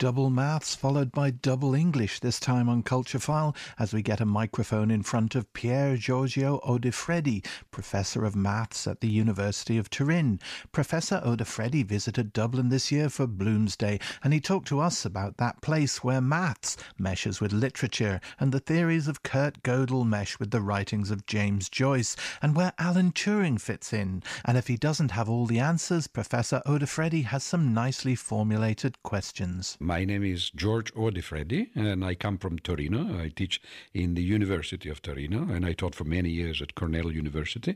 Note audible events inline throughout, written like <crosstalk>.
double maths followed by double English, this time on Culture File, as we get a microphone in front of Pier Giorgio Odifreddi, Professor of Maths at the University of Turin. Professor Odifreddi visited Dublin this year for Bloomsday, and he talked to us about that place where maths meshes with literature and the theories of Kurt Gödel mesh with the writings of James Joyce, and where Alan Turing fits in. And if he doesn't have all the answers, Professor Odifreddi has some nicely formulated questions. My name is George Odifreddi, and I come from Torino. I teach in the University of Torino, and I taught for many years at Cornell University.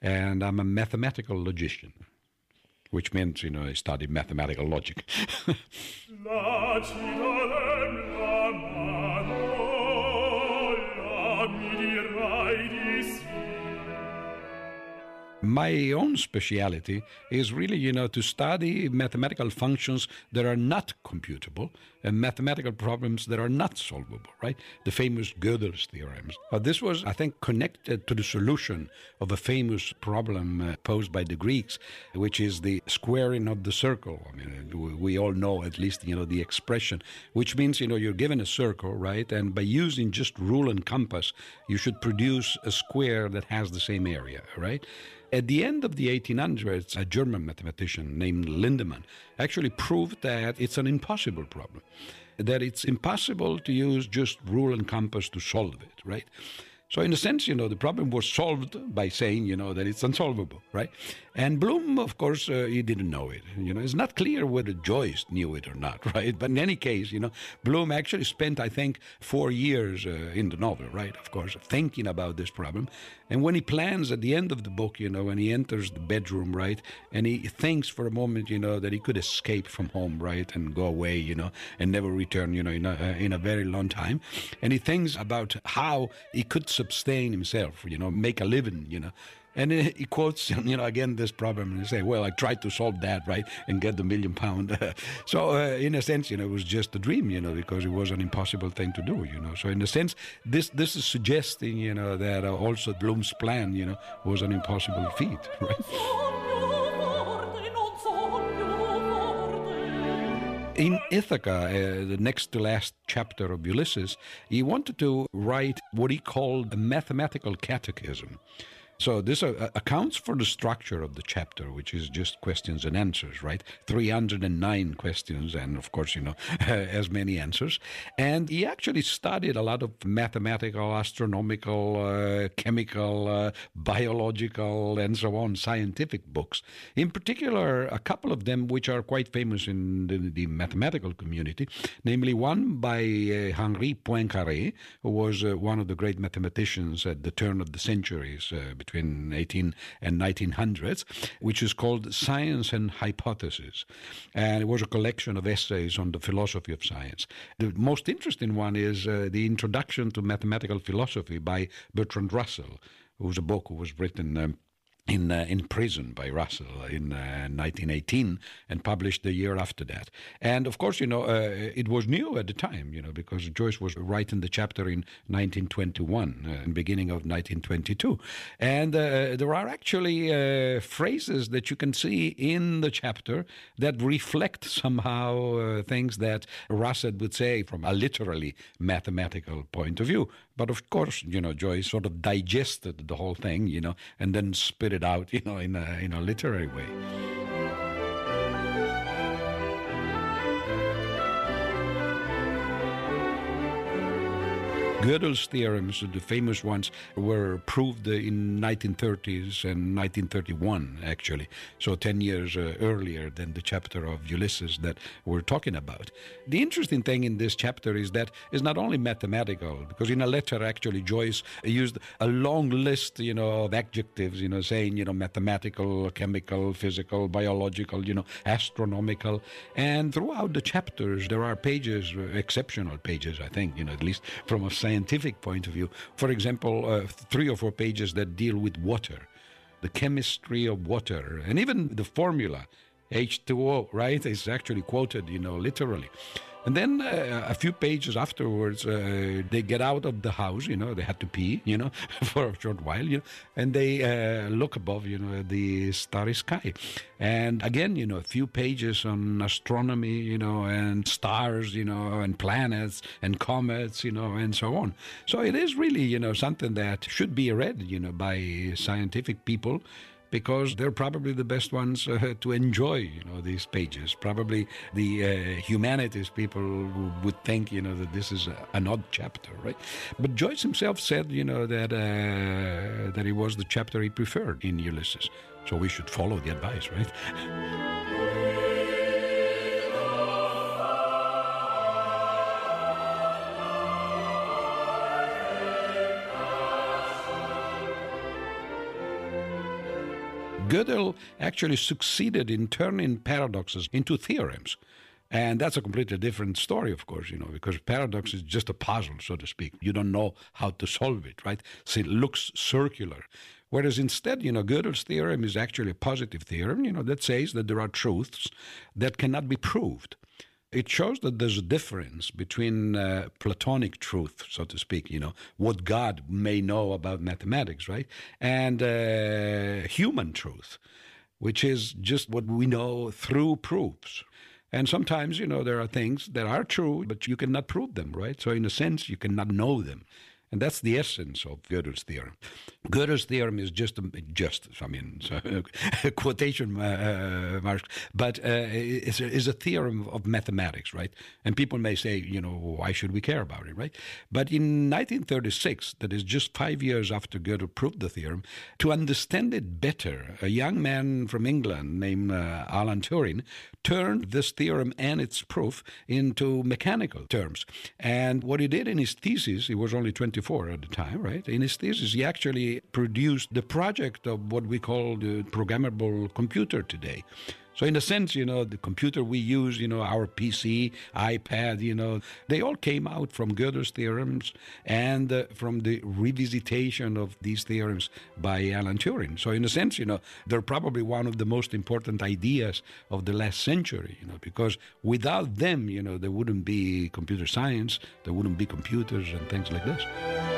And I'm a mathematical logician, which means, you know, I study mathematical logic. <laughs> my own speciality is really, you know, to study mathematical functions that are not computable and mathematical problems that are not solvable, right? The famous Gödel's theorems. Uh, this was, I think, connected to the solution of a famous problem uh, posed by the Greeks, which is the squaring of the circle. I mean, we all know at least, you know, the expression, which means, you know, you're given a circle, right? And by using just rule and compass, you should produce a square that has the same area, right? At the end of the 1800s, a German mathematician named Lindemann actually proved that it's an impossible problem, that it's impossible to use just rule and compass to solve it, right? So, in a sense, you know, the problem was solved by saying, you know, that it's unsolvable, right? And Bloom, of course, uh, he didn't know it. You know, it's not clear whether Joyce knew it or not, <laughs> right? But in any case, you know, Bloom actually spent, I think, four years uh, in the novel, right? Of course, thinking about this problem. And when he plans at the end of the book, you know, when he enters the bedroom, right, and he thinks for a moment, you know, that he could escape from home, right, and go away, you know, and never return, you know, in a, in a very long time. And he thinks about how he could sustain himself, you know, make a living, you know. And he quotes, <laughs> you know, again this problem, and he say, "Well, I tried to solve that, right, and get the million pound." <laughs> so, uh, in a sense, you know, it was just a dream, you know, because it was an impossible thing to do, you know. So, in a sense, this this is suggesting, you know, that uh, also Bloom's plan, you know, was an impossible feat, <laughs> right? In Ithaca, uh, the next to last chapter of Ulysses, he wanted to write what he called a mathematical catechism. So this uh, accounts for the structure of the chapter, which is just questions and answers, right? 309 questions, and of course, you know, <laughs> as many answers. And he actually studied a lot of mathematical, astronomical, uh, chemical, uh, biological, and so on scientific books. In particular, a couple of them which are quite famous in the, the mathematical community, namely one by uh, Henri Poincaré, who was uh, one of the great mathematicians at the turn of the centuries uh, between 18 and 1900s, which is called Science and Hypothesis. And it was a collection of essays on the philosophy of science. The most interesting one is uh, the Introduction to Mathematical Philosophy by Bertrand Russell, whose book was written. Um, in uh, in prison by Russell in uh, 1918 and published the year after that. And of course, you know, uh, it was new at the time, you know, because Joyce was writing the chapter in 1921 uh, beginning of 1922. And uh, there are actually uh, phrases that you can see in the chapter that reflect somehow things that Russell would say from a literally mathematical point of view. But of course, you know, Joyce sort of digested the whole thing, you know, and then spit it out, <laughs> you know, in a, in a literary way. Gödel's theorems, the famous ones, were proved in 1930s and 1931, actually. So 10 years uh, earlier than the chapter of Ulysses that we're talking about. The interesting thing in this chapter is that it's not only mathematical, because in a letter, actually, Joyce used a long list, you know, of adjectives, you know, saying, you know, mathematical, chemical, physical, biological, you know, astronomical. And throughout the chapters, there are pages, uh, exceptional pages, I think, you know, at least from a scientific point of view. For example, uh, three or four pages that deal with water, the chemistry of water, and even the formula H2O, right, is actually quoted, you know, literally. And then uh, a few pages afterwards, uh, they get out of the house, you know, they had to pee, you know, for a short while, you know, and they uh, look above, you know, the starry sky. And again, you know, a few pages on astronomy, you know, and stars, you know, and planets and comets, you know, and so on. So it is really, you know, something that should be read, you know, by scientific people because they're probably the best ones uh, to enjoy, you know, these pages. Probably the uh, humanities people would think, you know, that this is a, an odd chapter, right? But Joyce himself said, you know, that uh, that it was the chapter he preferred in Ulysses. So we should follow the advice, right? <laughs> Gödel actually succeeded in turning paradoxes into theorems. And that's a completely different story, of course, you know, because paradox is just a puzzle, so to speak. You don't know how to solve it, right? So it looks circular. Whereas instead, you know, Gödel's theorem is actually a positive theorem, you know, that says that there are truths that cannot be proved it shows that there's a difference between uh, Platonic truth, so to speak, you know, what God may know about mathematics, right? And uh, human truth, which is just what we know through proofs. And sometimes, you know, there are things that are true, but you cannot prove them, right? So, in a sense, you cannot know them. And that's the essence of Gödel's theorem. Gödel's theorem is just, just I mean, <laughs> so, quotation uh, uh, marks, but uh, it's, a, a, theorem of mathematics, right? And people may say, you know, why should we care about it, right? But in 1936, that is just five years after Gödel proved the theorem, to understand it better, a young man from England named uh, Alan Turing turned this theorem and its proof into mechanical terms. And what he did in his thesis, he was only 24 at the time, right? In his thesis, he actually produced the project of what we call the programmable computer today. So, in a sense, you know, the computer we use, you know, our PC, iPad, you know, they all came out from Gödel's theorems and uh, from the revisitation of these theorems by Alan Turing. So, in a sense, you know, they're probably one of the most important ideas of the last century, you know, because without them, you know, there wouldn't be computer science, there wouldn't be computers and things like this.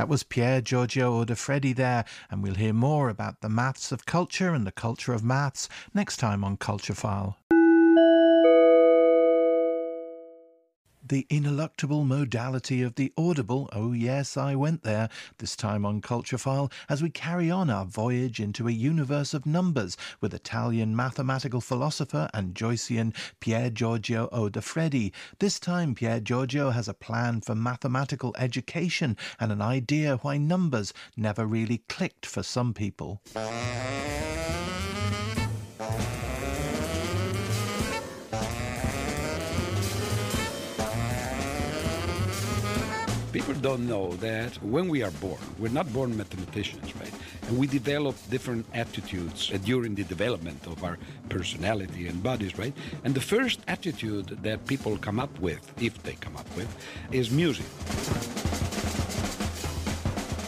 That was Pier Giorgio Odifreddi there, and we'll hear more about the maths of culture and the culture of maths next time on Culture File. The ineluctable modality of the audible. Oh, yes, I went there, this time on Culturefile, as we carry on our voyage into a universe of numbers with Italian mathematical philosopher and Joycean Pier Giorgio Odifreddi. This time, Pier Giorgio has a plan for mathematical education and an idea why numbers never really clicked for some people. People don't know that when we are born, we're not born mathematicians, right? And we develop different attitudes during the development of our personality and bodies, right? And the first attitude that people come up with, if they come up with, is music.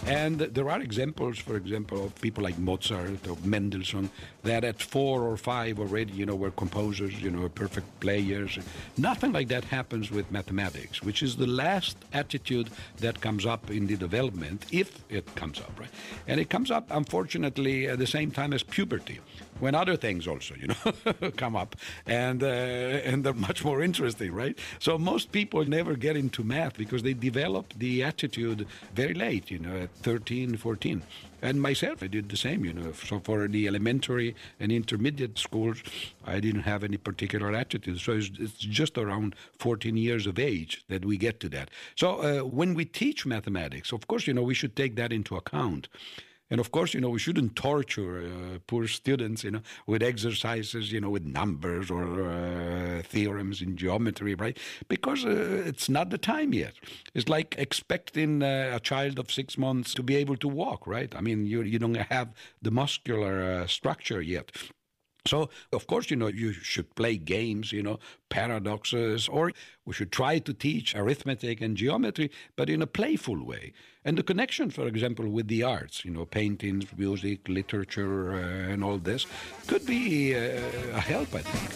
And there are examples, for example, of people like Mozart or Mendelssohn that at four or five already, you know, were composers, you know, perfect players. Nothing like that happens with mathematics, which is the last attitude that comes up in the development, if it comes up, right? And it comes up, unfortunately, at the same time as puberty when other things also, you know, <laughs> come up, and uh, and they're much more interesting, right? So most people never get into math because they develop the attitude very late, you know, 13, 14. And myself, I did the same, you know. So for the elementary and intermediate schools, I didn't have any particular attitude. So it's, it's just around 14 years of age that we get to that. So uh, when we teach mathematics, of course, you know, we should take that into account. And of course, you know, we shouldn't torture uh, poor students, you know, with exercises, you know, with numbers or uh, theorems in geometry, right? Because uh, it's not the time yet. It's like expecting uh, a child of six months to be able to walk, right? I mean, you, you don't have the muscular uh, structure yet. So, of course, you know, you should play games, you know, paradoxes, or we should try to teach arithmetic and geometry, but in a playful way. And the connection, for example, with the arts, you know, paintings, music, literature, uh, and all this, could be uh, a help, I think.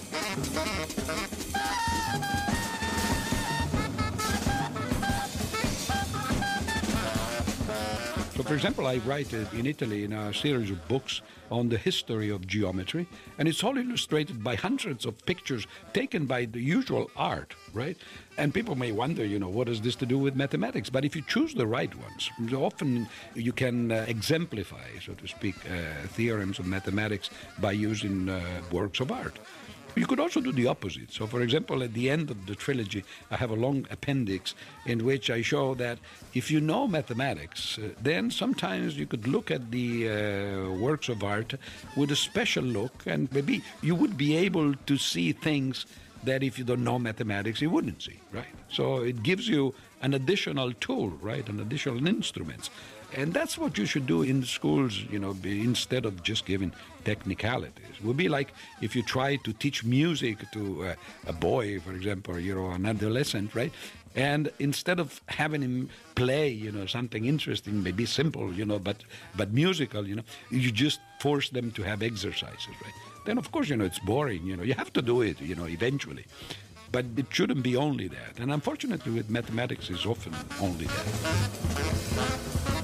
For example, I write in Italy in a series of books on the history of geometry, and it's all illustrated by hundreds of pictures taken by the usual art, right? And people may wonder, you know, what has this to do with mathematics? But if you choose the right ones, often you can uh, exemplify, so to speak, uh, theorems of mathematics by using uh, works of art. You could also do the opposite. So, for example, at the end of the trilogy, I have a long appendix in which I show that if you know mathematics, uh, then sometimes you could look at the uh, works of art with a special look, and maybe you would be able to see things that if you don't know mathematics, you wouldn't see, right? So it gives you an additional tool, right? An additional instrument. And that's what you should do in schools, you know, instead of just giving technicalities. It would be like if you try to teach music to uh, a boy, for example, you know, an adolescent, right? And instead of having him play, you know, something interesting, maybe simple, you know, but but musical, you know, you just force them to have exercises, right? Then of course, you know, it's boring. You know, you have to do it, you know, eventually. But it shouldn't be only that. And unfortunately, with mathematics, it's often only that.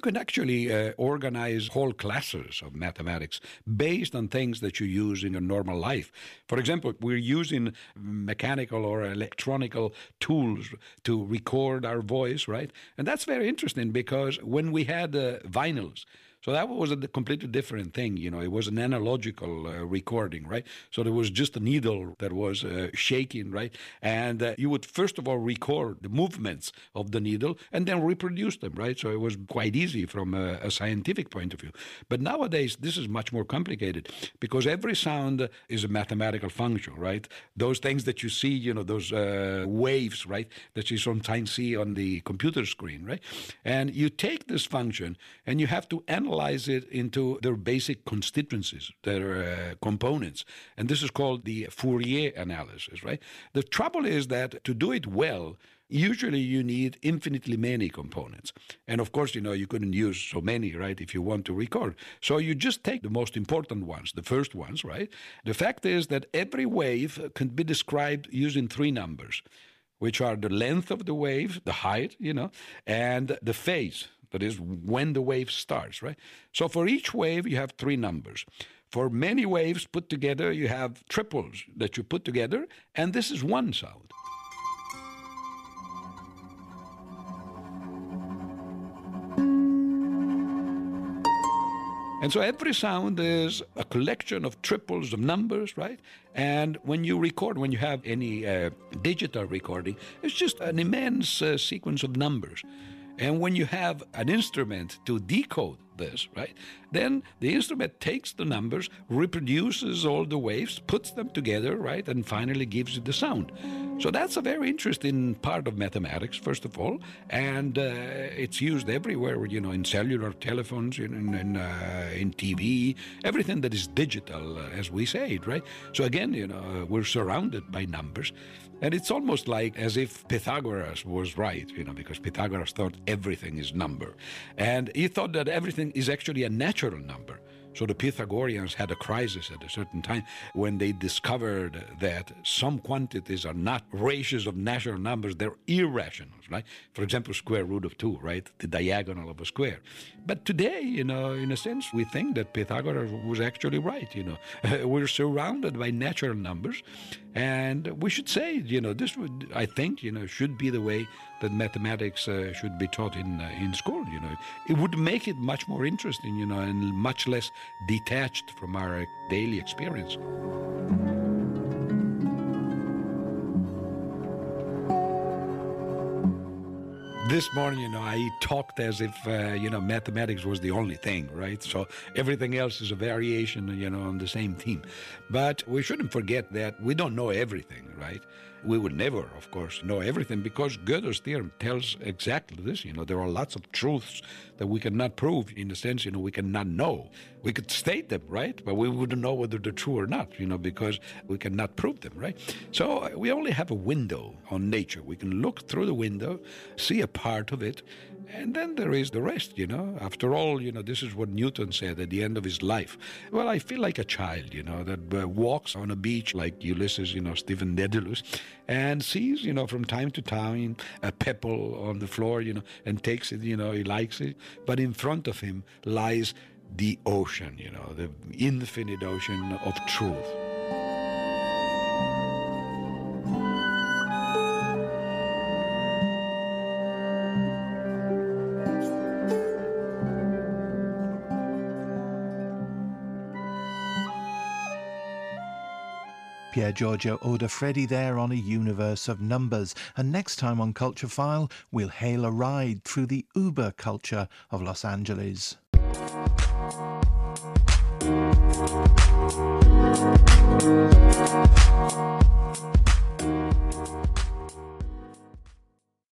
You can actually uh, organize whole classes of mathematics based on things that you use in your normal life. For example, we're using mechanical or electronical tools to record our voice, right? And that's very interesting because when we had uh, vinyls, so that was a completely different thing. You know, it was an analogical uh, recording, right? So there was just a needle that was uh, shaking, right? And uh, you would first of all record the movements of the needle and then reproduce them, right? So it was quite easy from a, a scientific point of view. But nowadays, this is much more complicated because every sound is a mathematical function, right? Those things that you see, you know, those uh, waves, right, that you sometimes see on the computer screen, right? And you take this function and you have to analyze analyze it into their basic constituencies, their uh, components. And this is called the Fourier analysis, right? The trouble is that to do it well, usually you need infinitely many components. And of course, you know, you couldn't use so many, right, if you want to record. So you just take the most important ones, the first ones, right? The fact is that every wave can be described using three numbers, which are the length of the wave, the height, you know, and the phase, that is when the wave starts, right? So for each wave, you have three numbers. For many waves put together, you have triples that you put together, and this is one sound. And so every sound is a collection of triples of numbers, right? And when you record, when you have any uh, digital recording, it's just an immense uh, sequence of numbers. And when you have an instrument to decode this, right, then the instrument takes the numbers, reproduces all the waves, puts them together, right, and finally gives you the sound. So that's a very interesting part of mathematics, first of all, and uh, it's used everywhere, you know, in cellular telephones, in in, uh, in TV, everything that is digital, uh, as we say it, right? So again, you know, we're surrounded by numbers. And it's almost like as if Pythagoras was right, you know, because Pythagoras thought everything is number. And he thought that everything is actually a natural number. So the Pythagoreans had a crisis at a certain time when they discovered that some quantities are not ratios of natural numbers, they're irrationals, right? For example, square root of 2, right? The diagonal of a square. But today, you know, in a sense, we think that Pythagoras was actually right, you know. <laughs> We're surrounded by natural numbers and we should say, you know, this would, I think, you know, should be the way that mathematics uh, should be taught in uh, in school. You know, it would make it much more interesting, you know, and much less detached from our daily experience. This morning, you know, I talked as if, uh, you know, mathematics was the only thing, right? So everything else is a variation, you know, on the same theme. But we shouldn't forget that we don't know everything, right? We would never, of course, know everything because Gödel's theorem tells exactly this. You know, there are lots of truths that we cannot prove. In a sense, you know, we cannot know. We could state them, right? But we wouldn't know whether they're true or not, you know, because we cannot prove them, right? So uh, we only have a window on nature. We can look through the window, see a part of it, and then there is the rest, you know. After all, you know, this is what Newton said at the end of his life. Well, I feel like a child, you know, that uh, walks on a beach like Ulysses, you know, Stephen Dedalus, and sees, you know, from time to time a pebble on the floor, you know, and takes it, you know, he likes it. But in front of him lies the ocean, you know, the infinite ocean of truth. Pier Giorgio Odifreddi there on a universe of numbers. And next time on Culture File, we'll hail a ride through the Uber culture of Los Angeles.